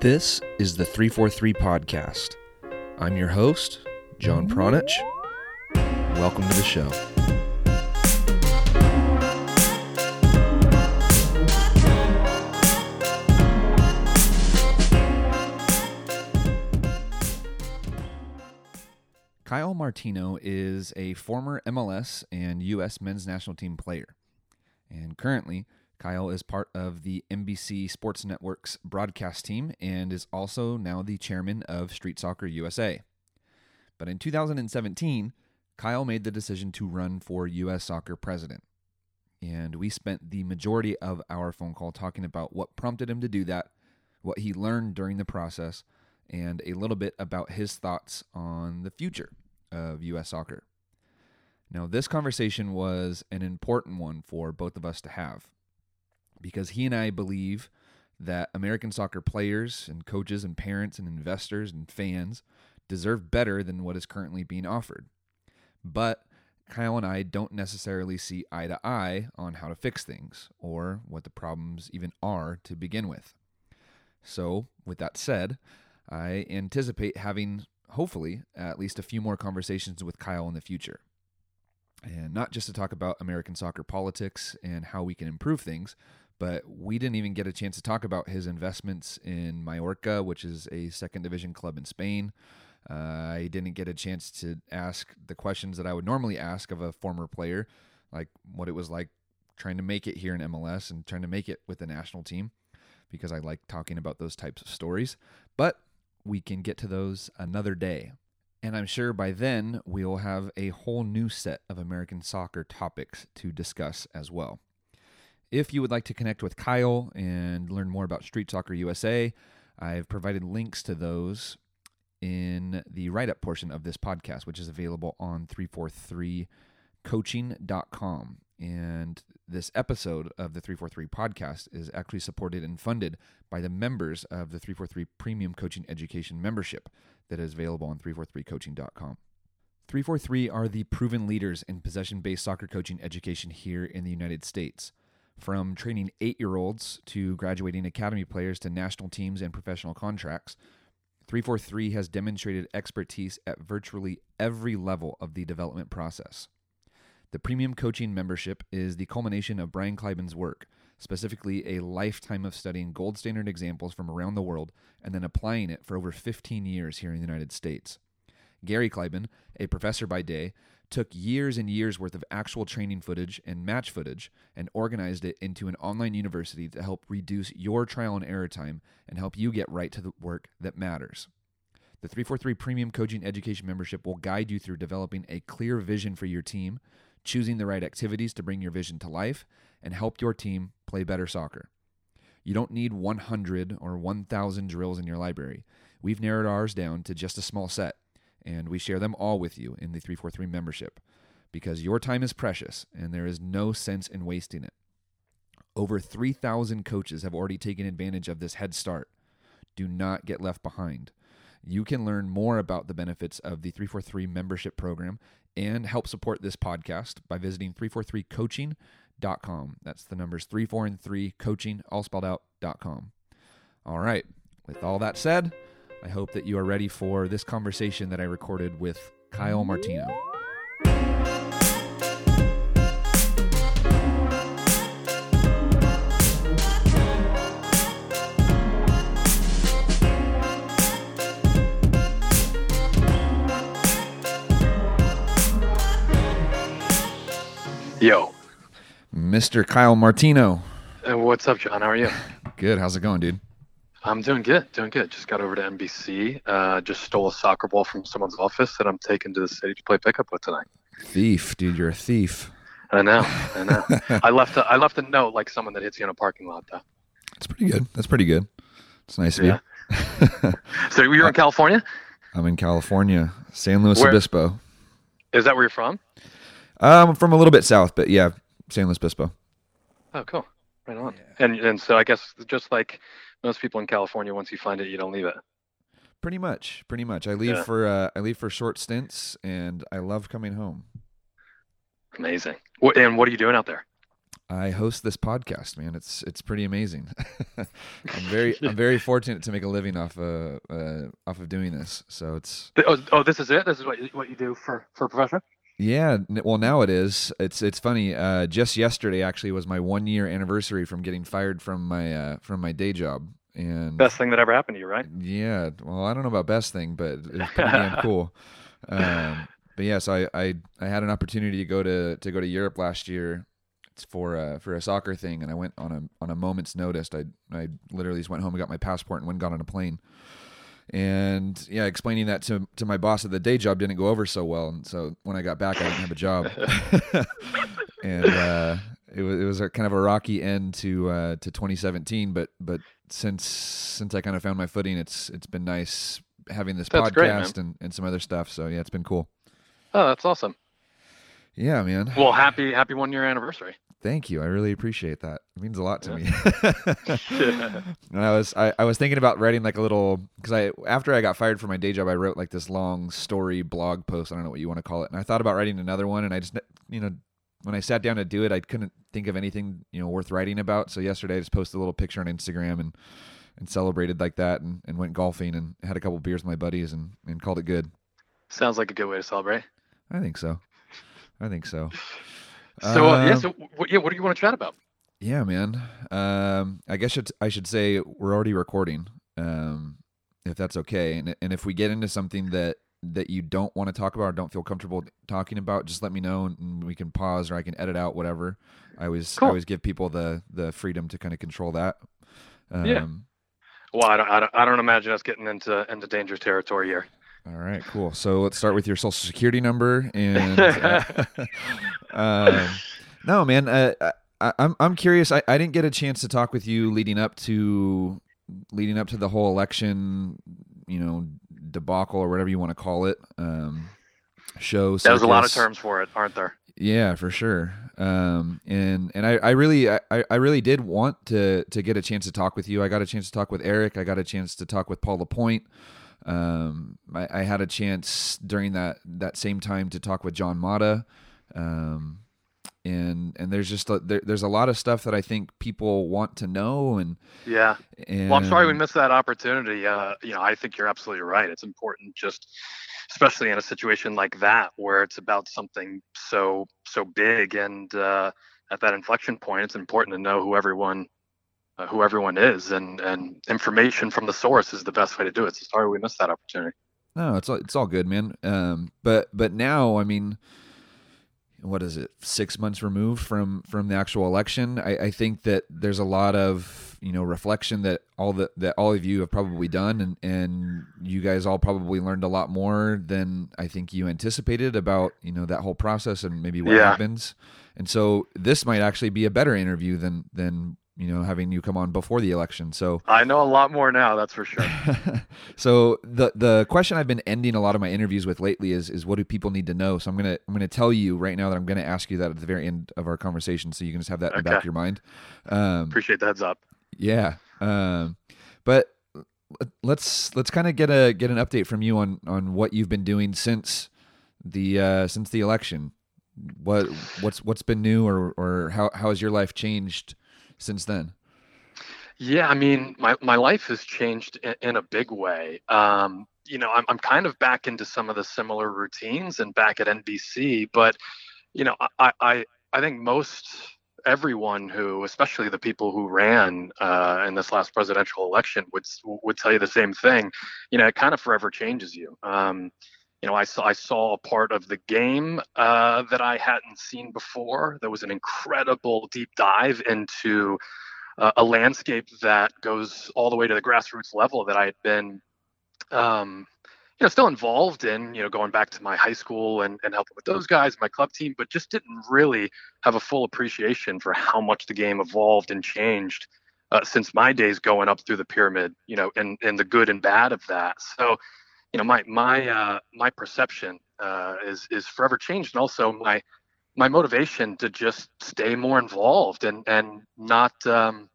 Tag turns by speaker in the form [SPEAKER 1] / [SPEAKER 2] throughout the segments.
[SPEAKER 1] This is the 343 Podcast. I'm your host, John Pranjic. Welcome to the show. Kyle Martino is a former MLS and U.S. men's national team player. And currently, Kyle is part of the NBC Sports Network's broadcast team and is also now the chairman of Street Soccer USA. But in 2017, Kyle made the decision to run for U.S. Soccer president. And we spent the majority of our phone call talking about what prompted him to do that, what he learned during the process, and a little bit about his thoughts on the future of U.S. soccer. Now, this conversation was an important one for both of us to have because he and I believe that American soccer players and coaches and parents and investors and fans deserve better than what is currently being offered. But Kyle and I don't necessarily see eye to eye on how to fix things or what the problems even are to begin with. So, with that said, I anticipate having, hopefully, at least a few more conversations with Kyle in the future. And not just to talk about American soccer politics and how we can improve things, but we didn't even get a chance to talk about his investments in Mallorca, which is a second division club in Spain. Uh, I didn't get a chance to ask the questions that I would normally ask of a former player, like what it was like trying to make it here in MLS and trying to make it with the national team, because I like talking about those types of stories. But we can get to those another day. And I'm sure by then we'll have a whole new set of American soccer topics to discuss as well. If you would like to connect with Kyle and learn more about Street Soccer USA, I've provided links to those in the write up portion of this podcast, which is available on 343coaching.com. And this episode of the 343 podcast is actually supported and funded by the members of the 343 Premium Coaching Education membership that is available on 343coaching.com. 343 are the proven leaders in possession based soccer coaching education here in the United States. From training eight year olds to graduating academy players to national teams and professional contracts, 343 has demonstrated expertise at virtually every level of the development process. The premium coaching membership is the culmination of Brian Kleiban's work, specifically a lifetime of studying gold standard examples from around the world and then applying it for over 15 years here in the United States. Gary Kleiban, a professor by day, took years and years worth of actual training footage and match footage and organized it into an online university to help reduce your trial and error time and help you get right to the work that matters. The 343 Premium Coaching Education membership will guide you through developing a clear vision for your team, choosing the right activities to bring your vision to life, and help your team play better soccer. You don't need 100 or 1,000 drills in your library. We've narrowed ours down to just a small set and we share them all with you in the 343 membership because your time is precious and there is no sense in wasting it. Over 3,000 coaches have already taken advantage of this head start. Do not get left behind. You can learn more about the benefits of the 343 membership program and help support this podcast by visiting 343coaching.com. That's the numbers 3, 4, and 3, coaching, all spelled out, dot com. All right. With all that said, I hope that you are ready for this conversation that I recorded with Kyle Martino.
[SPEAKER 2] Yo.
[SPEAKER 1] Mr. Kyle Martino.
[SPEAKER 2] Uh, what's up, John? How are you?
[SPEAKER 1] Good. How's it going, dude?
[SPEAKER 2] I'm doing good, doing good. Just got over to NBC. Uh, just stole a soccer ball from someone's office that I'm taking to the city to play pickup with tonight.
[SPEAKER 1] Thief, dude, you're a thief.
[SPEAKER 2] I know, I know. I left a, I left a note like someone that hits you in a parking lot, though.
[SPEAKER 1] That's pretty good. That's pretty good. It's nice of
[SPEAKER 2] Yeah.
[SPEAKER 1] you.
[SPEAKER 2] So you're in California?
[SPEAKER 1] I'm in California, San Luis
[SPEAKER 2] Where-
[SPEAKER 1] Obispo.
[SPEAKER 2] Is that where you're from?
[SPEAKER 1] Um, I'm from a little bit south, but yeah, San Luis Obispo.
[SPEAKER 2] Oh, cool. Right on. And and so I guess just like most people in California, once you find it, you don't leave it.
[SPEAKER 1] Pretty much, pretty much. I leave
[SPEAKER 2] Yeah.
[SPEAKER 1] for uh, I leave for short stints, and I love coming home.
[SPEAKER 2] Amazing. What, and what are you doing out there?
[SPEAKER 1] I host this podcast, man. It's it's pretty amazing. I'm very I'm very fortunate to make a living off uh, uh off of doing this. So it's
[SPEAKER 2] oh, oh this is it. This is what you, what you do for for a profession.
[SPEAKER 1] Yeah, well now it is. It's it's funny. Uh, just yesterday actually was my one year anniversary from getting fired from my uh, from my day job. And
[SPEAKER 2] best thing that ever happened to you, right?
[SPEAKER 1] Yeah. Well, I don't know about best thing, but it's pretty damn cool. Um, but yes, I, I I had an opportunity to go to to go to Europe last year it's for a, for a soccer thing, and I went on a on a moment's notice. I I literally just went home and got my passport and went and got on a plane. And yeah, explaining that to to my boss at the day job didn't go over so well, and so when I got back, I didn't have a job, and uh, it was it was a kind of a rocky end to uh, to 2017. But but since since I kind of found my footing, it's it's been nice having this that's podcast great, and, and some other stuff. So yeah, it's been cool.
[SPEAKER 2] Oh, that's awesome.
[SPEAKER 1] Yeah, man.
[SPEAKER 2] Well, happy happy one year anniversary.
[SPEAKER 1] Thank you. I really appreciate that. It means a lot to yeah. me. and I was I, I was thinking about writing like a little because I after I got fired from my day job, I wrote like this long story blog post. I don't know what you want to call it. And I thought about writing another one, and I just you know when I sat down to do it, I couldn't think of anything you know worth writing about. So yesterday, I just posted a little picture on Instagram and and celebrated like that, and, and went golfing and had a couple beers with my buddies and and called it good.
[SPEAKER 2] Sounds like a good way to celebrate.
[SPEAKER 1] I think so. I think so.
[SPEAKER 2] So uh, yeah, um, so what, yeah, what do you want to chat about?
[SPEAKER 1] Yeah, man. Um, I guess I should say we're already recording, um, if that's okay. And and if we get into something that that you don't want to talk about or don't feel comfortable talking about, just let me know and we can pause or I can edit out whatever. I always cool. I always give people the the freedom to kind of control that.
[SPEAKER 2] Um, yeah. Well, I don't, I don't I don't imagine us getting into into dangerous territory here.
[SPEAKER 1] All right, cool. So let's start with your social security number and. Uh, um, no, man. Uh, I, I'm, I'm curious. I, I didn't get a chance to talk with you leading up to leading up to the whole election. You know, debacle or whatever you want to call it. Um, show.
[SPEAKER 2] Circus. There's a lot of terms for it, aren't there?
[SPEAKER 1] Yeah, for sure. Um, and and I, I really I, I really did want to to get a chance to talk with you. I got a chance to talk with Eric. I got a chance to talk with Paul Lapointe. Um, I, I, had a chance during that that same time to talk with John Mata, um, and and there's just a, there, there's a lot of stuff that I think people want to know and
[SPEAKER 2] yeah. And, well, I'm sorry we missed that opportunity. Uh, you know, I think you're absolutely right. It's important, just especially in a situation like that where it's about something so so big and uh, at that inflection point, it's important to know who everyone uh, who everyone is, and and information from the source is the best way to do it. So sorry we missed that opportunity.
[SPEAKER 1] No, it's all, it's all good, man. Um, but but now, I mean, what is it? Six months removed from from the actual election. I, I think that there's a lot of you know reflection that all the that all of you have probably done, and and you guys all probably learned a lot more than I think you anticipated about you know that whole process and maybe what yeah. happens. And so this might actually be a better interview than than you know having you come on before the election. So
[SPEAKER 2] i know a lot more now that's for sure.
[SPEAKER 1] So the the question i've been ending a lot of my interviews with lately is is what do people need to know? So i'm gonna i'm gonna tell you right now that i'm gonna ask you that at the very end of our conversation so you can just have that in the back of your mind.
[SPEAKER 2] Um, appreciate the heads up.
[SPEAKER 1] Yeah um, but let's let's kind of get a get an update from you on on what you've been doing since the uh since the election. What what's what's been new or or how how has your life changed since then?
[SPEAKER 2] Yeah, I mean, my, my life has changed in, in a big way. Um, you know, I'm, I'm kind of back into some of the similar routines and back at NBC, but, you know, I, I, I think most everyone who, especially the people who ran uh, in this last presidential election, would would tell you the same thing. You know, it kind of forever changes you. Um, you know, I saw I saw a part of the game uh, that I hadn't seen before. There was an incredible deep dive into uh, a landscape that goes all the way to the grassroots level that I had been, um, you know, still involved in. You know, going back to my high school and, and helping with those guys, my club team, but just didn't really have a full appreciation for how much the game evolved and changed uh, since my days going up through the pyramid. You know, and and the good and bad of that. So you know my my uh, my perception uh, is is forever changed, and also my my motivation to just stay more involved and and not um,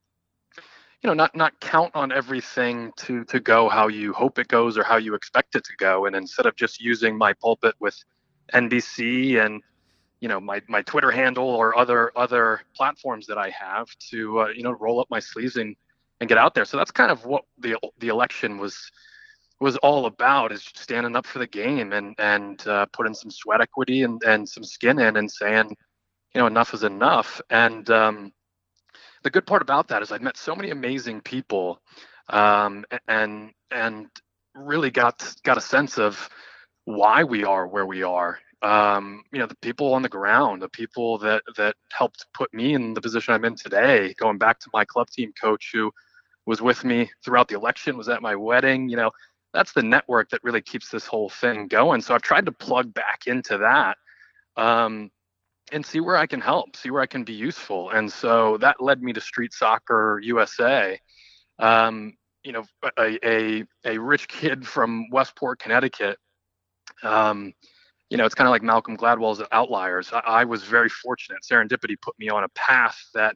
[SPEAKER 2] you know not not count on everything to to go how you hope it goes or how you expect it to go, and instead of just using my pulpit with NBC and you know my my Twitter handle or other other platforms that I have to uh, you know roll up my sleeves and and get out there. So that's kind of what the the election was was all about is standing up for the game and and uh, putting some sweat equity and and some skin in and saying you know enough is enough. And um, the good part about that is I've met so many amazing people um, and and really got got a sense of why we are where we are um, you know, the people on the ground, the people that that helped put me in the position I'm in today, going back to my club team coach who was with me throughout the election, was at my wedding, you know, that's the network that really keeps this whole thing going. So I've tried to plug back into that um, and see where I can help, see where I can be useful. And so that led me to Street Soccer USA. Um, you know, a, a, a rich kid from Westport, Connecticut. Um, you know, it's kind of like Malcolm Gladwell's Outliers. I, I, was very fortunate. Serendipity put me on a path that,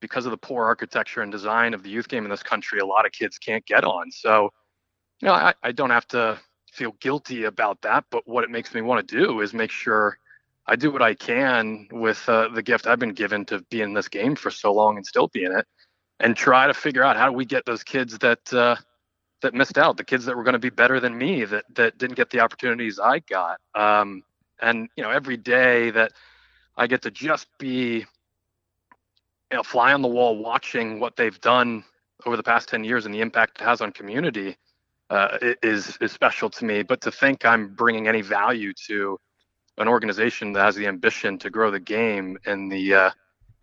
[SPEAKER 2] because of the poor architecture and design of the youth game in this country, a lot of kids can't get on. So, you know, I, I don't have to feel guilty about that. But what it makes me want to do is make sure I do what I can with uh, the gift I've been given to be in this game for so long and still be in it, and try to figure out how do we get those kids that. Uh, that missed out, the kids that were going to be better than me that that didn't get the opportunities I got. Um, and you know, every day that I get to just be you know fly on the wall watching what they've done over the past 10 years and the impact it has on community uh, is is special to me. But to think I'm bringing any value to an organization that has the ambition to grow the game in the uh,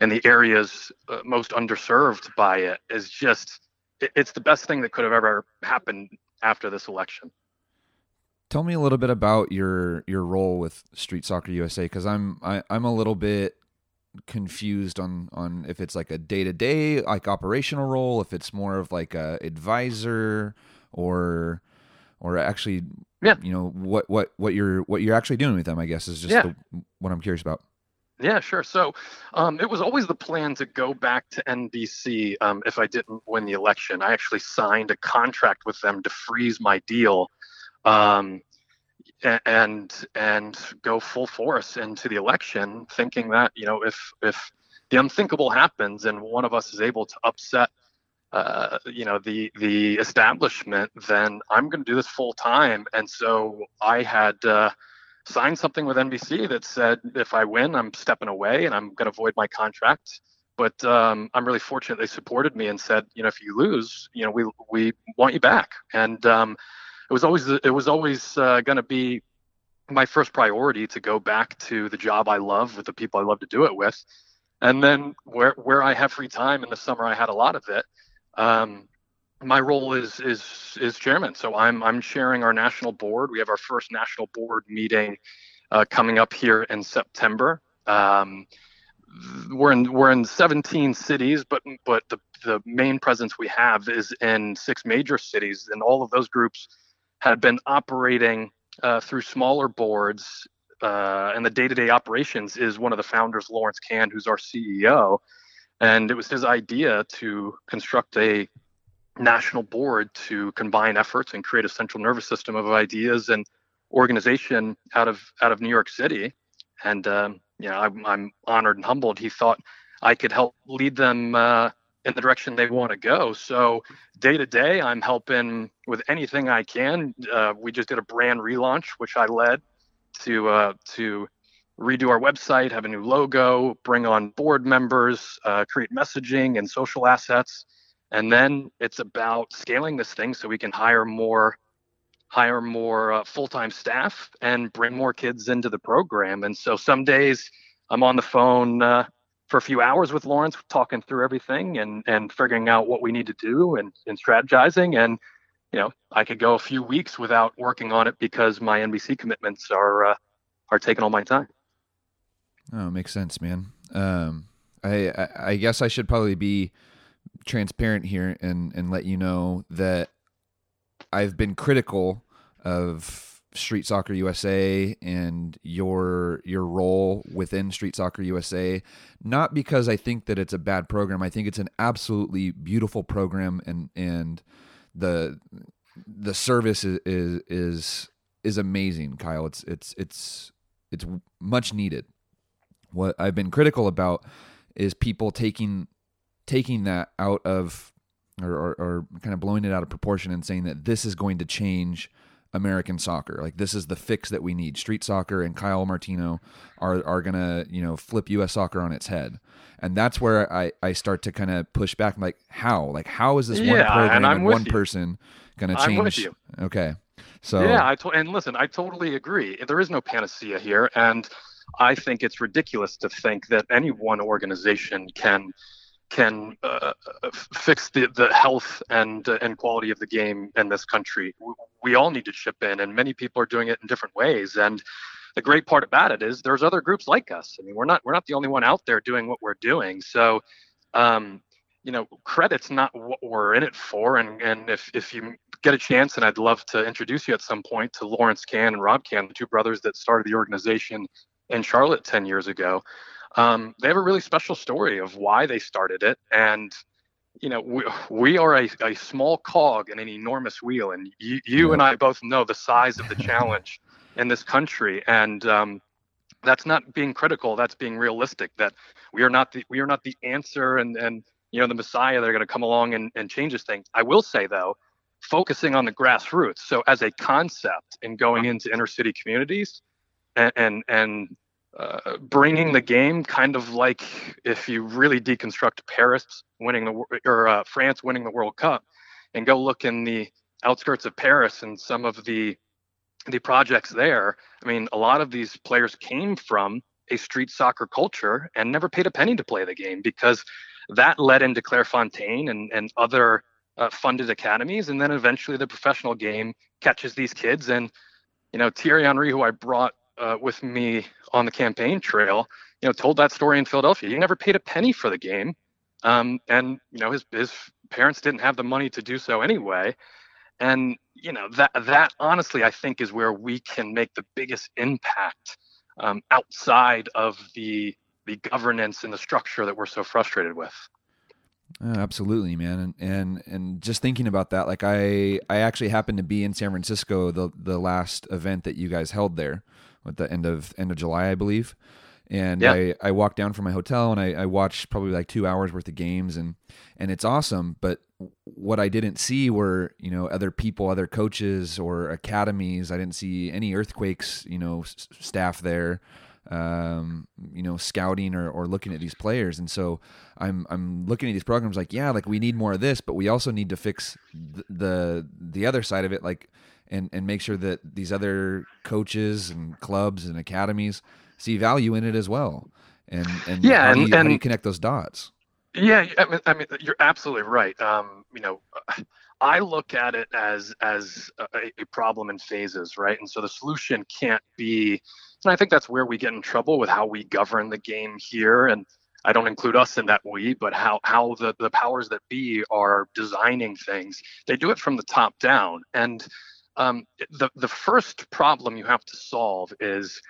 [SPEAKER 2] in the areas uh, most underserved by it is just it's the best thing that could have ever happened after this election.
[SPEAKER 1] Tell me a little bit about your your role with Street Soccer USA because I'm I, am i am a little bit confused on on if it's like a day to day like operational role, if it's more of like a advisor or or actually yeah you know what what what you're what you're actually doing with them. I guess is just yeah. the, what I'm curious about.
[SPEAKER 2] Yeah, sure. So um, it was always the plan to go back to NBC um, if I didn't win the election. I actually signed a contract with them to freeze my deal um, and and go full force into the election, thinking that you know if if the unthinkable happens and one of us is able to upset uh, you know the the establishment, then I'm going to do this full time. And so I had. Uh, signed something with NBC that said if I win, I'm stepping away and I'm going to void my contract. But um, I'm really fortunate they supported me and said, you know, if you lose, you know, we we want you back. And um, it was always it was always uh, going to be my first priority to go back to the job I love with the people I love to do it with. And then where where I have free time in the summer, I had a lot of it. Um, my role is is is chairman. So I'm I'm chairing our national board. We have our first national board meeting uh, coming up here in September. Um, we're in we're in 17 cities, but but the the main presence we have is in six major cities, and all of those groups have been operating uh, through smaller boards. Uh, and the day-to-day operations is one of the founders, Lawrence Cann, who's our CEO, and it was his idea to construct a national board to combine efforts and create a central nervous system of ideas and organization out of out of New York City. And um, you know, I'm, I'm, honored and humbled. He thought I could help lead them uh, in the direction they want to go. So day to day, I'm helping with anything I can. Uh, we just did a brand relaunch, which I led to uh, to redo our website, have a new logo, bring on board members, uh, create messaging and social assets. And then it's about scaling this thing so we can hire more hire more uh, full-time staff and bring more kids into the program. And so some days i'm on the phone uh, for a few hours with lawrence talking through everything and and figuring out what we need to do and, and strategizing. And you know i could go a few weeks without working on it because my nbc commitments are uh, are taking all my time
[SPEAKER 1] oh makes sense man. Um I, I i guess i should probably be transparent here and and let you know that I've been critical of Street Soccer USA and your your role within Street Soccer USA not because I think that it's a bad program. I think it's an absolutely beautiful program and and the the service is is is, is amazing Kyle. It's it's it's it's much needed What I've been critical about is people taking taking that out of or, or, or kind of blowing it out of proportion and saying that this is going to change American soccer. Like this is the fix that we need. Street soccer and Kyle Martino are are gonna you know flip U.S. soccer on its head, and that's where I I start to kind of push back. I'm like how like how is this
[SPEAKER 2] Yeah,
[SPEAKER 1] one program
[SPEAKER 2] and I'm
[SPEAKER 1] and one
[SPEAKER 2] you.
[SPEAKER 1] person gonna
[SPEAKER 2] I'm
[SPEAKER 1] change?
[SPEAKER 2] with you.
[SPEAKER 1] Okay, so
[SPEAKER 2] Yeah, I to- and listen, I totally agree. There is no panacea here, and I think it's ridiculous to think that any one organization can can uh, fix the, the health and uh, and quality of the game in this country. We all need to chip in, and many people are doing it in different ways. And the great part about it is there's other groups like us. I mean, we're not we're not the only one out there doing what we're doing. So, um, you know, credit's not what we're in it for. And and if if you get a chance, and I'd love to introduce you at some point to Lawrence Cann and Rob Cann, the two brothers that started the organization in Charlotte 10 years ago. Um, they have a really special story of why they started it. And, you know, we, we are a, a small cog in an enormous wheel. And you, you and I both know the size of the challenge in this country. And, um, that's not being critical. That's being realistic. That we are not the we are not the answer and and you know the Messiah. that are going to come along and, and change this thing. I will say though, focusing on the grassroots. So as a concept and going into inner city communities, and and, uh, bringing the game kind of like if you really deconstruct Paris winning the or uh, France winning the World Cup, and go look in the outskirts of Paris and some of the the projects there. I mean, a lot of these players came from a street soccer culture and never paid a penny to play the game because that led into Clairefontaine and and other uh, funded academies, and then eventually the professional game catches these kids. And you know, Thierry Henry, who I brought uh, with me on the campaign trail, you know, told that story in Philadelphia. He never paid a penny for the game, um, and you know, his his parents didn't have the money to do so anyway. And you know that that honestly, I think, is where we can make the biggest impact um, outside of the the governance and the structure that we're so frustrated with.
[SPEAKER 1] Uh, absolutely, man, and and and just thinking about that, like I I actually happened to be in San Francisco the the last event that you guys held there, at the end of end of July, I believe, and
[SPEAKER 2] Yeah.
[SPEAKER 1] I I walked down from my hotel and I I watched probably like two hours worth of games and and it's awesome, but what I didn't see were you know other people, other coaches or academies. I didn't see any earthquakes, you know, s- staff there um, you know, scouting or, or looking at these players. And so I'm I'm looking at these programs like, yeah, like we need more of this, but we also need to fix the the, the other side of it, like and and make sure that these other coaches and clubs and academies see value in it as well. And and
[SPEAKER 2] Yeah,
[SPEAKER 1] how, do
[SPEAKER 2] and-
[SPEAKER 1] you, how do you connect those dots?
[SPEAKER 2] Yeah, I mean, I mean, you're absolutely right. Um, you know, I look at it as as a, a problem in phases, right? And so the solution can't be, and I think that's where we get in trouble with how we govern the game here. And I don't include us in that we, but how how the the powers that be are designing things. They do it from the top down, and um, the the first problem you have to solve is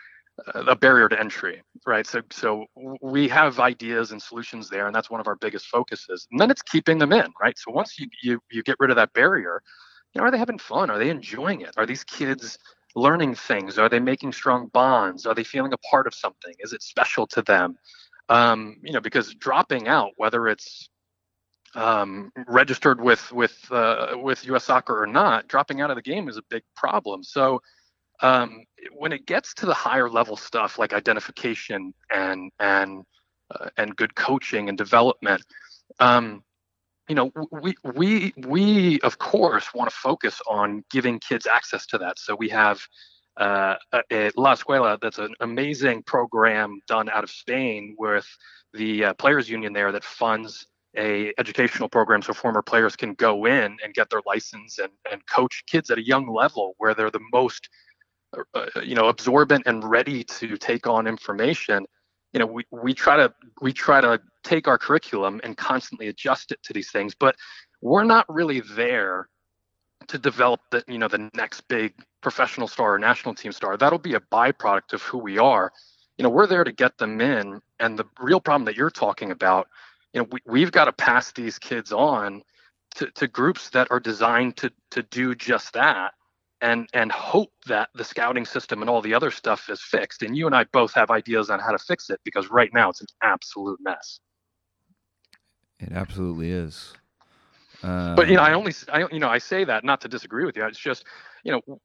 [SPEAKER 2] uh, a barrier to entry, right? So, so we have ideas and solutions there, and that's one of our biggest focuses. And then it's keeping them in, right? So once you you you get rid of that barrier, you know, are they having fun? Are they enjoying it? Are these kids learning things? Are they making strong bonds? Are they feeling a part of something? Is it special to them? Um, you know, because dropping out, whether it's um, registered with with uh, with U.S. Soccer or not, dropping out of the game is a big problem. So um, when it gets to the higher level stuff like identification and and uh, and good coaching and development, um, you know, we we we of course want to focus on giving kids access to that. So we have uh, a, La Escuela that's an amazing program done out of Spain with the uh, players union there that funds a educational program so former players can go in and get their license and, and coach kids at a young level where they're the most uh, you know absorbent and ready to take on information. You know we, we try to we try to take our curriculum and constantly adjust it to these things but we're not really there to develop the you know the next big professional star or national team star. That'll be a byproduct of who we are. You know we're there to get them in and the real problem that you're talking about you know we, we've got to pass these kids on to, to groups that are designed to to do just that and and hope that the scouting system and all the other stuff is fixed. And you and I both have ideas on how to fix it because right now it's an absolute mess.
[SPEAKER 1] It absolutely is.
[SPEAKER 2] Um, but you know, I only I you know I say that not to disagree with you. It's just you know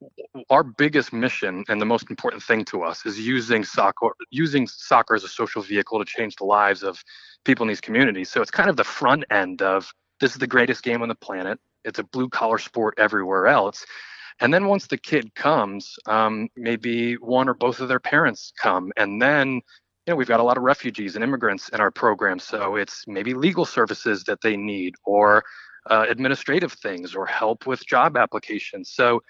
[SPEAKER 2] our biggest mission and the most important thing to us is using soccer using soccer as a social vehicle to change the lives of people in these communities. So it's kind of the front end of this is the greatest game on the planet. It's a blue collar sport everywhere else. And then once the kid comes, um, maybe one or both of their parents come, and then you know we've got a lot of refugees and immigrants in our program, so it's maybe legal services that they need, or uh, administrative things, or help with job applications. So,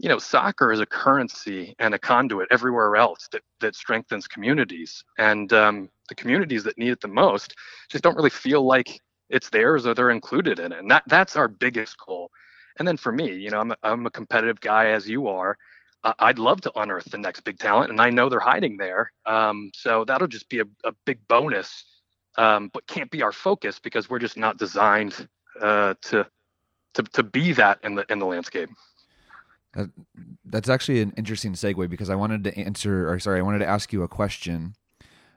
[SPEAKER 2] you know, soccer is a currency and a conduit everywhere else that that strengthens communities, and um, the communities that need it the most just don't really feel like it's theirs or they're included in it. And that that's our biggest goal. And then for me, you know, I'm a, I'm a competitive guy as you are. Uh, I'd love to unearth the next big talent, and I know they're hiding there. Um, so that'll just be a, a big bonus, um, but can't be our focus because we're just not designed uh, to to to be that in the in the landscape.
[SPEAKER 1] Uh, that's actually an interesting segue because I wanted to answer, or sorry, I wanted to ask you a question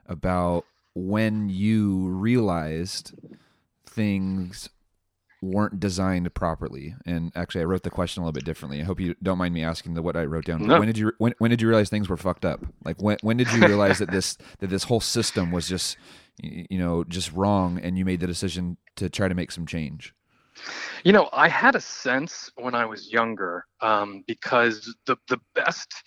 [SPEAKER 1] about when you realized things weren't designed properly. And actually, I wrote the question a little bit differently. I hope you don't mind me asking the what I wrote down. No. When did you when, when did you realize things were fucked up? Like when when did you realize that this that this whole system was just you know just wrong, and you made the decision to try to make some change?
[SPEAKER 2] You know, I had a sense when I was younger um, because the the best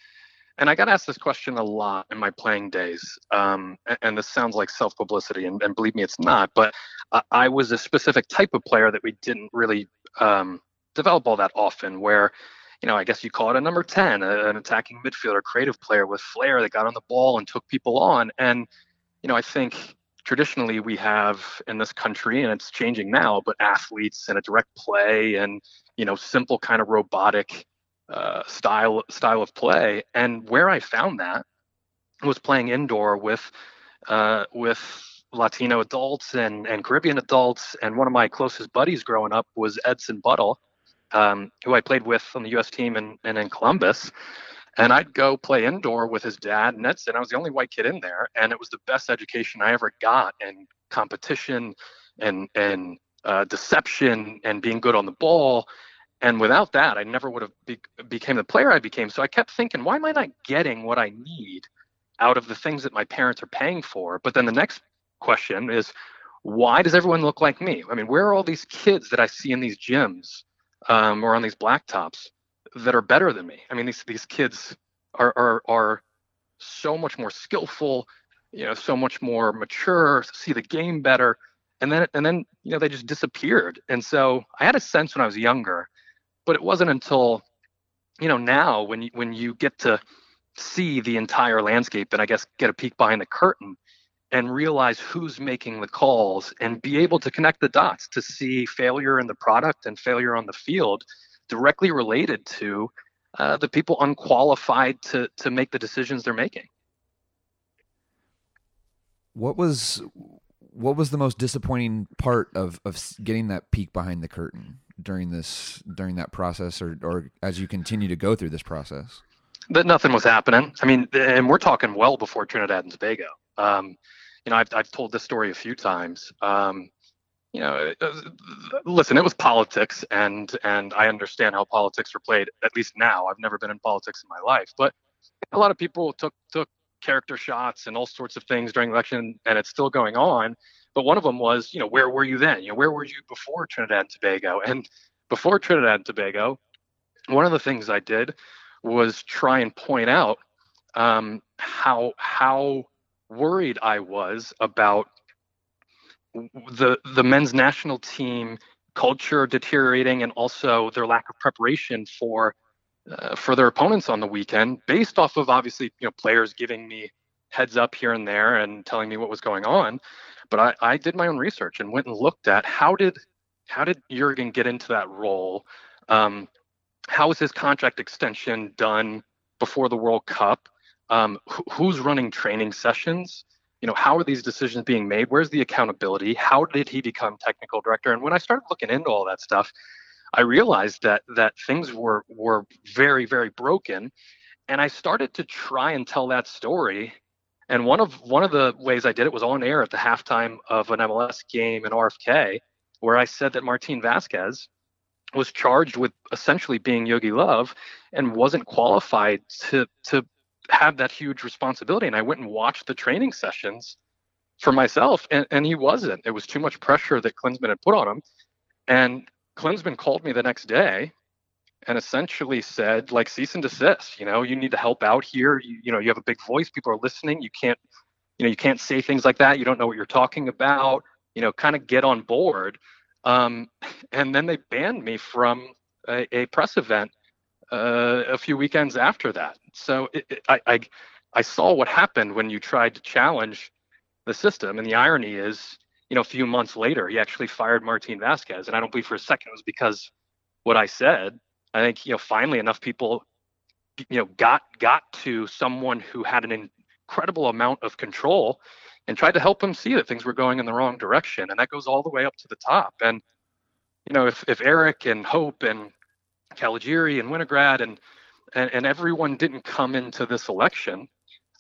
[SPEAKER 2] and I got asked this question a lot in my playing days. Um, and, and, this sounds like self publicity, and, and, believe me, it's not. But I, I, was a specific type of player that we didn't really um, develop all that often, where, you know, I guess you call it a number 10, a, an attacking midfielder, creative player with flair that got on the ball and took people on. And, you know, I think traditionally we have in this country, and it's changing now, but athletes and a direct play and, you know, simple kind of robotic uh, style style of play. And where I found that was playing indoor with uh, with Latino adults and and Caribbean adults. And one of my closest buddies growing up was Edson Buddle, um, who I played with on the U.S. team and and in Columbus. And I'd go play indoor with his dad and Edson. I was the only white kid in there, and it was the best education I ever got in competition and and uh, deception and being good on the ball. And without that i never would have be- became the player i became. So i kept thinking why am i not getting what i need out of the things that my parents are paying for? But then the next question is why does everyone look like me? I mean where are all these kids that i see in these gyms um, or on these blacktops that are better than me. I mean these, these kids are, are, are so much more skillful you know so much more mature see the game better. And then and then you know they just disappeared. And so i had a sense when i was younger but it wasn't until, you know, now when you, when you get to see the entire landscape and I guess get a peek behind the curtain and realize who's making the calls and be able to connect the dots to see failure in the product and failure on the field directly related to uh, the people unqualified to to make the decisions they're making.
[SPEAKER 1] What was what was the most disappointing part of of getting that peek behind the curtain? during this during that process or or as you continue to go through this process?
[SPEAKER 2] That nothing was happening. I mean, and we're talking well before Trinidad and Tobago. Um, you know, I've I've told this story a few times. Um, you know, uh, listen, it was politics, and and I understand how politics are played. At least now, I've never been in politics in my life, but a lot of people took took character shots and all sorts of things during election, and it's still going on. But one of them was, you know, where were you then? You know, where were you before Trinidad and Tobago? And before Trinidad and Tobago, one of the things I did was try and point out um, how how worried I was about the the men's national team culture deteriorating and also their lack of preparation for uh, for their opponents on the weekend based off of obviously you know players giving me heads up here and there and telling me what was going on but I, I did my own research and went and looked at how did how did Jurgen get into that role? Um, how was his contract extension done before the World Cup? Um, wh- who's running training sessions? You know, how are these decisions being made? Where's the accountability? How did he become technical director? And when I started looking into all that stuff, I realized that that things were were very very broken, and I started to try and tell that story. And one of one of the ways I did it was on air at the halftime of an MLS game in RFK, where I said that Martin vasquez was charged with essentially being Jogi Löw and wasn't qualified to to have that huge responsibility. And I went and watched the training sessions for myself, and, and he wasn't. It was too much pressure that Klinsmann had put on him. And Klinsmann called me the next day and essentially said, like, cease and desist. You know, you need to help out here. You, you know, you have a big voice. People are listening. You can't, you know, you can't say things like that. You don't know what you're talking about. You know, kind of get on board. Um, and then they banned me from a, a press event uh, a few weekends after that. So it, it, I, I, I saw what happened when you tried to challenge the system. And the irony is, you know, a few months later, he actually fired Martin Vasquez. And I don't believe for a second it was because what I said. I think, you know, finally enough people, you know, got got to someone who had an incredible amount of control and tried to help him see that things were going in the wrong direction. And that goes all the way up to the top. And, you know, if, if Eric and Hope and Caligiuri and Winograd and, and, and everyone didn't come into this election,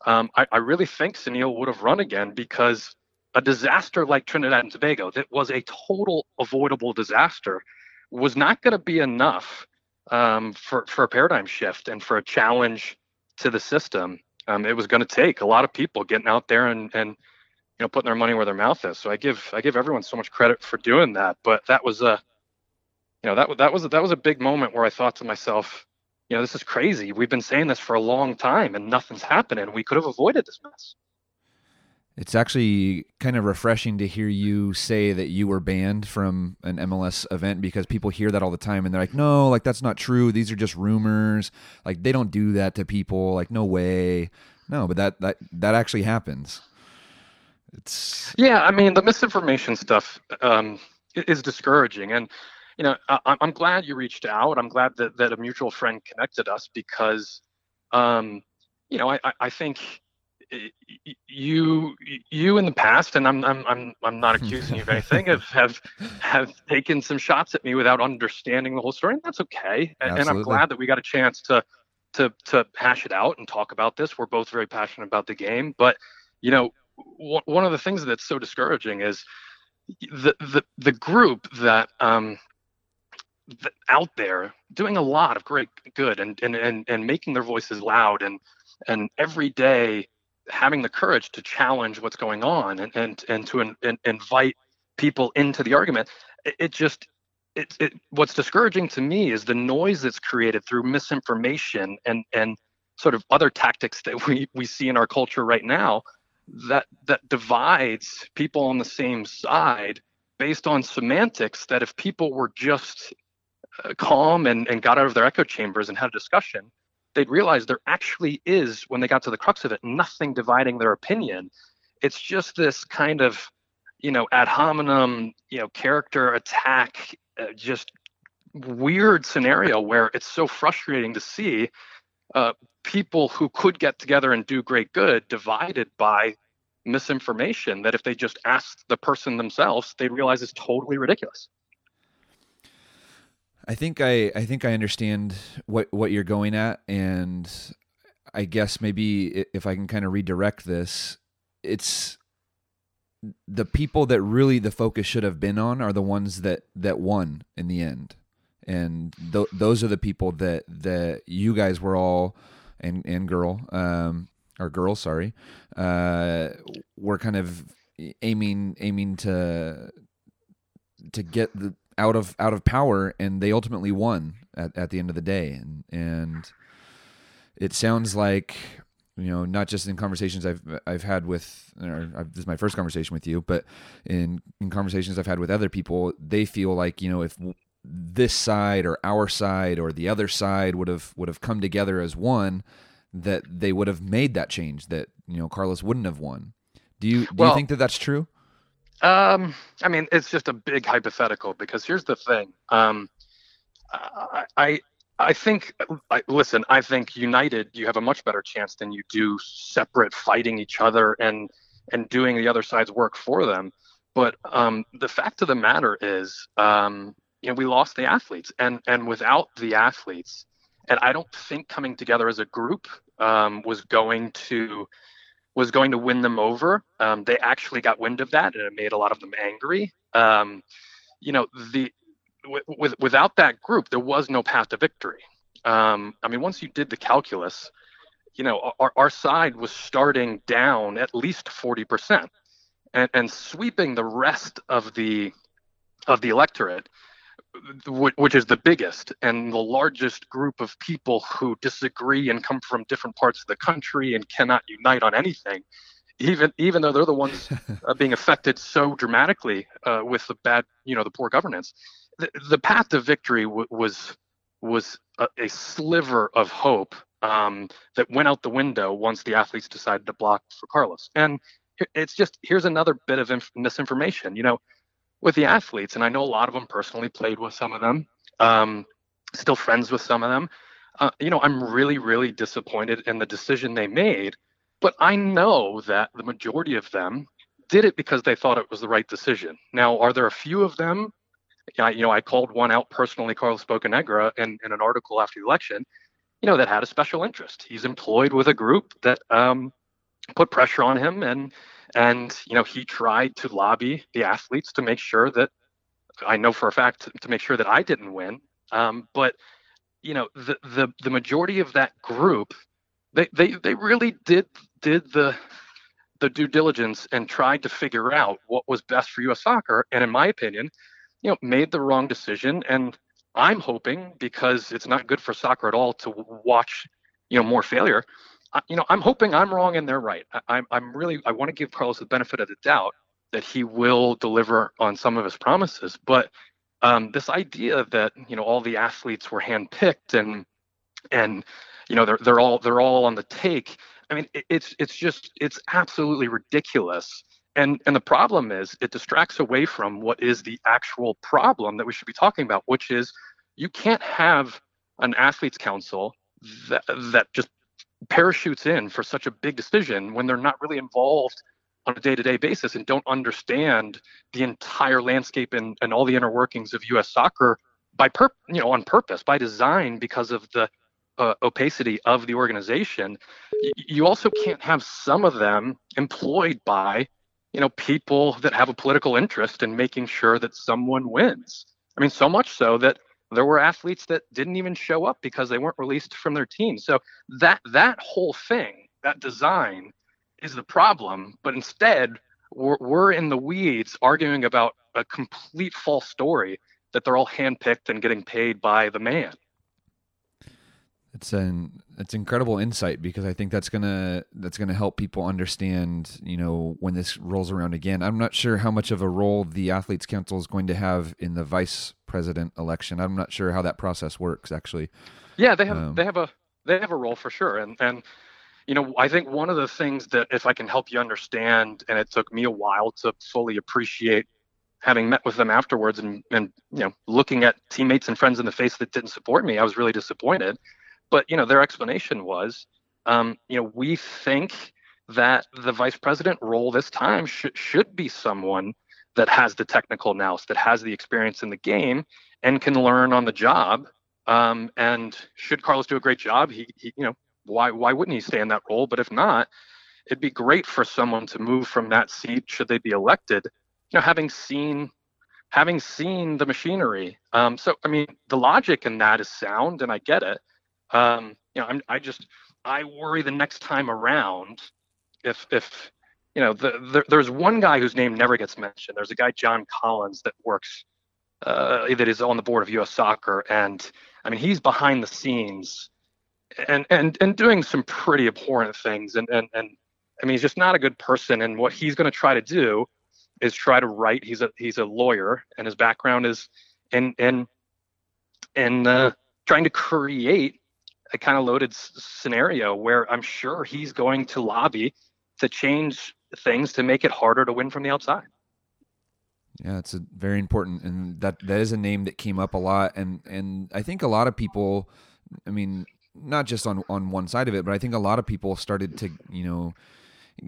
[SPEAKER 2] um, I, I really think Sunil would have run again because a disaster like Trinidad and Tobago, that was a total avoidable disaster, was not going to be enough um, for, for a paradigm shift and for a challenge to the system. Um, it was going to take a lot of people getting out there and, and you know putting their money where their mouth is. So I give I give everyone so much credit for doing that. But that was a you know that that was that was a big moment where I thought to myself, you know, this is crazy. We've been saying this for a long time and nothing's happening. We could have avoided this mess.
[SPEAKER 1] It's actually kind of refreshing to hear you say that you were banned from an MLS event because people hear that all the time and they're like, no, like that's not true. These are just rumors. Like they don't do that to people. Like no way. No, but that that that actually happens.
[SPEAKER 2] It's yeah. I mean, the misinformation stuff um, is discouraging, and you know, I, am glad you reached out. I'm glad that, that a mutual friend connected us because, um, you know, I, I think you you in the past, and I'm I'm I'm I'm not accusing you of anything, have have have taken some shots at me without understanding the whole story, and that's okay. And, and I'm glad that we got a chance to to to hash it out and talk about this. We're both very passionate about the game, but you know, w- one of the things that's so discouraging is the the the group that um out there doing a lot of great good and, and, and, and making their voices loud and, and every day having the courage to challenge what's going on and, and, and to in, in, invite people into the argument. It, it just, it, it, what's discouraging to me is the noise that's created through misinformation and, and sort of other tactics that we, we see in our culture right now that, that divides people on the same side based on semantics that if people were just calm and, and got out of their echo chambers and had a discussion, they'd realize there actually is, when they got to the crux of it, nothing dividing their opinion. It's just this kind of, you know, ad hominem, you know, character attack, uh, just weird scenario where it's so frustrating to see uh, people who could get together and do great good divided by misinformation that if they just asked the person themselves, they'd realize is totally ridiculous.
[SPEAKER 1] I think I I think I understand what what you're going at, and I guess maybe if I can kind of redirect this, it's the people that really the focus should have been on are the ones that that won in the end, and th- those are the people that that you guys were all and and girl um or girl sorry uh were kind of aiming aiming to to get the out of out of power, and they ultimately won at, at the end of the day. And and it sounds like you know not just in conversations I've I've had with or I've, this is my first conversation with you, but in in conversations I've had with other people, they feel like you know if this side or our side or the other side would have would have come together as one, that they would have made that change. That you know Carlos wouldn't have won. Do you do well, you think that that's true?
[SPEAKER 2] Um, I mean, it's just a big hypothetical because here's the thing. Um, I, I, I think, I, listen, I think united, you have a much better chance than you do separate, fighting each other and and doing the other side's work for them. But um, the fact of the matter is, um, you know we lost the athletes, and and without the athletes, and I don't think coming together as a group um, was going to was going to win them over. Um, they actually got wind of that, and it made a lot of them angry. Um, you know, the with, with, without that group, there was no path to victory. Um, I mean, once you did the calculus, you know, our, our side was starting down at least 40% and, and sweeping the rest of the of the electorate which is the biggest and the largest group of people who disagree and come from different parts of the country and cannot unite on anything even even though they're the ones uh, being affected so dramatically uh, with the bad you know the poor governance the, the path to victory w- was was a, a, sliver of hope um, that went out the window once the athletes decided to block for carlos. And it's just here's another bit of inf- misinformation you know with the athletes and i know a lot of them personally played with some of them um, still friends with some of them uh, you know i'm really really disappointed in the decision they made but I know that the majority of them did it because they thought it was the right decision. Now, are there a few of them? I, you know, I called one out personally, Carlos Bocanegra, in, in an article after the election, you know, that had a special interest. He's employed with a group that um, put pressure on him, and and you know, he tried to lobby the athletes to make sure that I know for a fact to make sure that I didn't win. Um, but you know, the the the majority of that group they they they really did did the the due diligence and tried to figure out what was best for U.S. soccer, and in my opinion, you know, made the wrong decision. And I'm hoping because it's not good for soccer at all to watch, you know, more failure. You know, I'm hoping I'm wrong and they're right. I, I'm I'm really I want to give Carlos the benefit of the doubt that he will deliver on some of his promises, but um, this idea that you know all the athletes were handpicked and and you know they're they're all they're all on the take. I mean, it's it's just it's absolutely ridiculous. And and the problem is it distracts away from what is the actual problem that we should be talking about, which is you can't have an athletes council that that just parachutes in for such a big decision when they're not really involved on a day-to-day basis and don't understand the entire landscape and, and all the inner workings of US soccer by pur- you know on purpose by design because of the uh, opacity of the organization, you also can't have some of them employed by, you know, people that have a political interest in making sure that someone wins. I mean, so much so that there were athletes that didn't even show up because they weren't released from their team. So that that whole thing, that design, is the problem. But instead, we're, we're in the weeds arguing about a complete false story that they're all handpicked and getting paid by the man.
[SPEAKER 1] It's an it's incredible insight because I think that's gonna that's gonna help people understand, you know, when this rolls around again. I'm not sure how much of a role the athletes council is going to have in the vice president election. I'm not sure how that process works actually.
[SPEAKER 2] Yeah, they have um, they have a they have a role for sure, and and you know I think one of the things that if I can help you understand, and it took me a while to fully appreciate having met with them afterwards and and you know looking at teammates and friends in the face that didn't support me, I was really disappointed but you know, their explanation was, um, you know, we think that the vice president role this time should should be someone that has the technical nous, that has the experience in the game, and can learn on the job. Um, and should Carlos do a great job, he, he, you know, why why wouldn't he stay in that role? But if not, it'd be great for someone to move from that seat should they be elected. You know, having seen having seen the machinery. Um, so I mean, the logic in that is sound, and I get it. Um, you know, I'm, I just I worry the next time around if if you know the, the, there's one guy whose name never gets mentioned. There's a guy John Collins that works uh, that is on the board of U.S. Soccer, and I mean he's behind the scenes and and and doing some pretty abhorrent things, and and and I mean he's just not a good person. And what he's going to try to do is try to write. He's a he's a lawyer, and his background is in in in uh, trying to create a kind of loaded s- scenario where I'm sure he's going to lobby to change things to make it harder to win from the outside.
[SPEAKER 1] Yeah, it's a very important, and that that is a name that came up a lot, and and I think a lot of people, I mean, not just on on one side of it, but I think a lot of people started to you know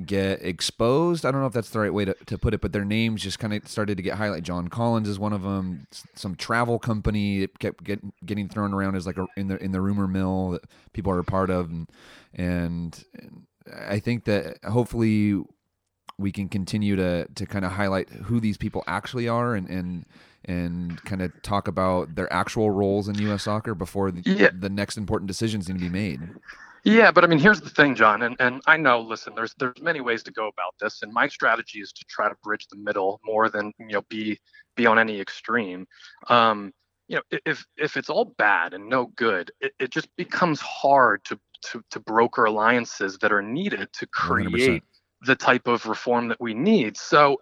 [SPEAKER 1] get exposed. I don't know if that's the right way to, to put it, but their names just kind of started to get highlighted. John Collins is one of them. Some travel company kept get, getting thrown around as like a, in the in the rumor mill that people are a part of, and, and I think that hopefully we can continue to to kind of highlight who these people actually are and and and kind of talk about their actual roles in U.S. soccer before the, yeah. the next important decisions need to be made.
[SPEAKER 2] Yeah, but I mean, here's the thing, John, and, and I know. Listen, there's there's many ways to go about this, and my strategy is to try to bridge the middle more than you know be be on any extreme. Um, you know, if if it's all bad and no good, it, it just becomes hard to to to broker alliances that are needed to create 100%. the type of reform that we need. So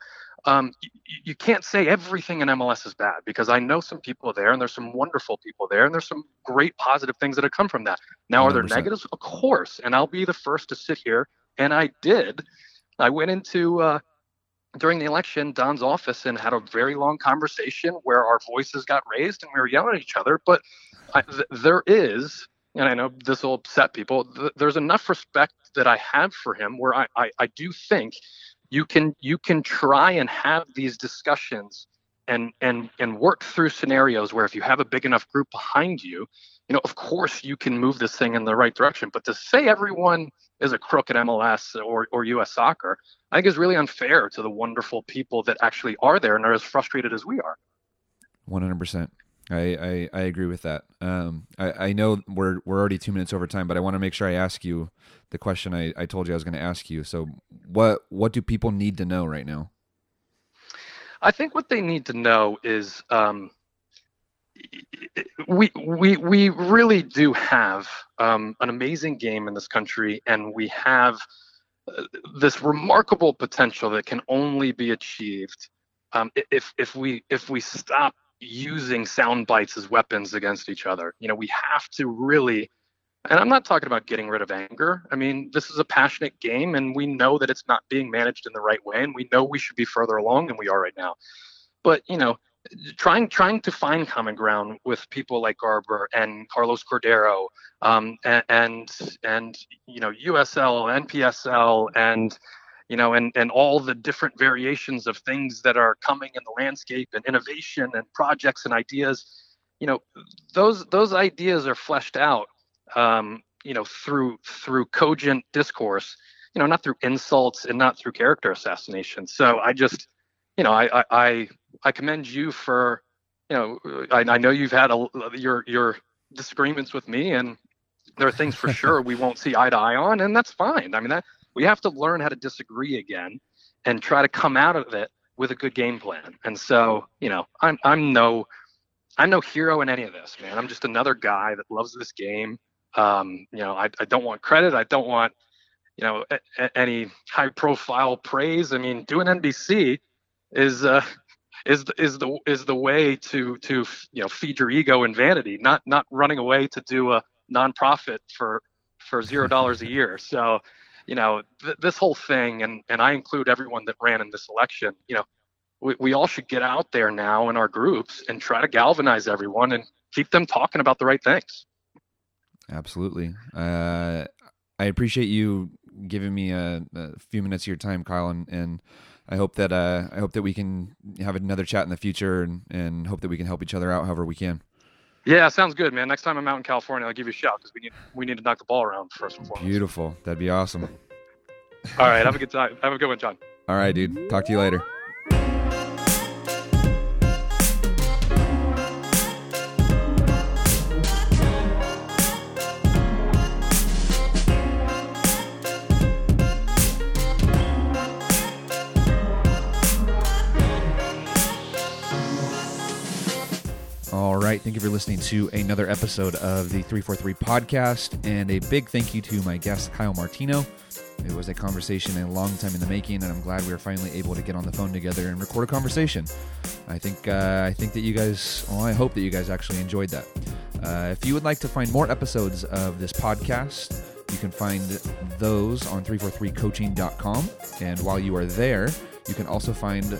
[SPEAKER 2] um, you, you, can't say everything in MLS is bad because I know some people there and there's some wonderful people there and there's some great positive things that have come from that. Now, 100%. are there negatives? Of course. And I'll be the first to sit here, and I did. I went into uh, during the election Don's office and had a very long conversation where our voices got raised and we were yelling at each other. But I, th- there is, and I know this will upset people, th- there's enough respect that I have for him where I, I, I do think you can you can try and have these discussions and and and work through scenarios where if you have a big enough group behind you you know of course you can move this thing in the right direction. But to say everyone is a crook at mls or, or us soccer i think is really unfair to the wonderful people that actually are there and are as frustrated as we are.
[SPEAKER 1] 100% I, I, I agree with that. Um, I, I know we're we're already two minutes over time, but I want to make sure I ask you the question I, I told you I was going to ask you. So, what what do people need to know right now?
[SPEAKER 2] I think what they need to know is um, we we we really do have um, an amazing game in this country, and we have uh, this remarkable potential that can only be achieved um, if if we if we stop using sound bites as weapons against each other. You know, we have to really, and I'm not talking about getting rid of anger. I mean, this is a passionate game, and we know that it's not being managed in the right way, and we know we should be further along than we are right now. But you know, trying trying to find common ground with people like Garber and Carlos Cordeiro, um, and, and and you know USL, NPSL, and you know, and, and all the different variations of things that are coming in the landscape and innovation and projects and ideas, you know, those those ideas are fleshed out, um, you know, through through cogent discourse, you know, not through insults and not through character assassination. So I just, you know, I I I commend you for, you know, I, I know you've had a, your your disagreements with me and there are things for sure we won't see eye to eye on and that's fine i mean that we have to learn how to disagree again and try to come out of it with a good game plan. And so, you know, I'm I'm no I'm no hero in any of this, man. I'm just another guy that loves this game. Um, you know, I, I don't want credit. I don't want, you know, a, a, any high profile praise. I mean, doing NBC is uh, is is the is the way to to you know feed your ego and vanity, not not running away to do a nonprofit for for zero dollars a year. So you know, th- this whole thing, and and I include everyone that ran in this election. You know, we, we all should get out there now in our groups and try to galvanize everyone and keep them talking about the right things.
[SPEAKER 1] Absolutely. Uh, I appreciate you giving me a, a, few minutes of your time, Kyle, and, and I hope that uh, I hope that we can have another chat in the future, and, and hope that we can help each other out however we can.
[SPEAKER 2] Yeah, sounds good, man. Next time I'm out in California, I'll give you a shout because we need we need to knock the ball around first and foremost.
[SPEAKER 1] Beautiful. That'd be awesome.
[SPEAKER 2] All right, have a good time. Have a good one, John.
[SPEAKER 1] All right, dude. Talk to you later. Thank you for listening to another episode of the 343 podcast. And a big thank you to my guest, Kyle Martino. It was a conversation a long time in the making, and I'm glad we were finally able to get on the phone together and record a conversation. I think uh, I think that you guys, well, I hope that you guys actually enjoyed that. Uh, if you would like to find more episodes of this podcast, you can find those on 343coaching.com. And while you are there, you can also find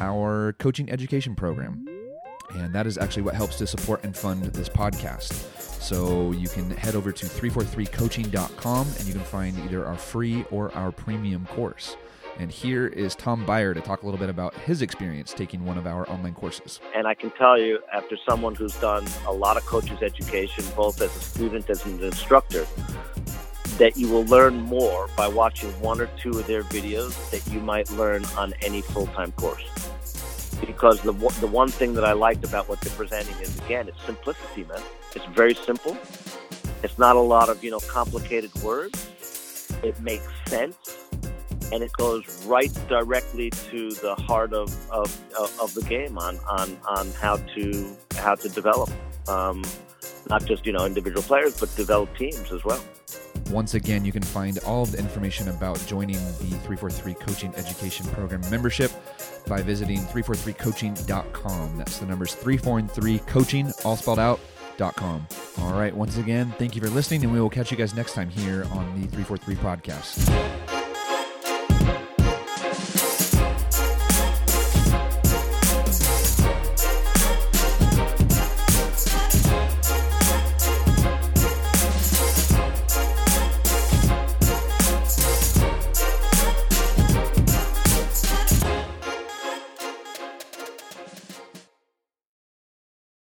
[SPEAKER 1] our coaching education program and that is actually what helps to support and fund this podcast. So you can head over to 343coaching.com and you can find either our free or our premium course. And here is Tom Byer to talk a little bit about his experience taking one of our online courses.
[SPEAKER 3] And I can tell you, after someone who's done a lot of coaches education, both as a student as an instructor, that you will learn more by watching one or two of their videos that you might learn on any full-time course. Because the the one thing that I liked about what they're presenting is again, it's simplicity, man. It's very simple. It's not a lot of you know complicated words. It makes sense and it goes right directly to the heart of, of, of the game on, on, on how to how to develop um, not just you know individual players but develop teams as well.
[SPEAKER 1] Once again, you can find all of the information about joining the 343 Coaching Education Program membership by visiting 343coaching.com. That's the numbers 343 coaching, all spelled out, Com. All right, once again, thank you for listening, and we will catch you guys next time here on the 343 podcast.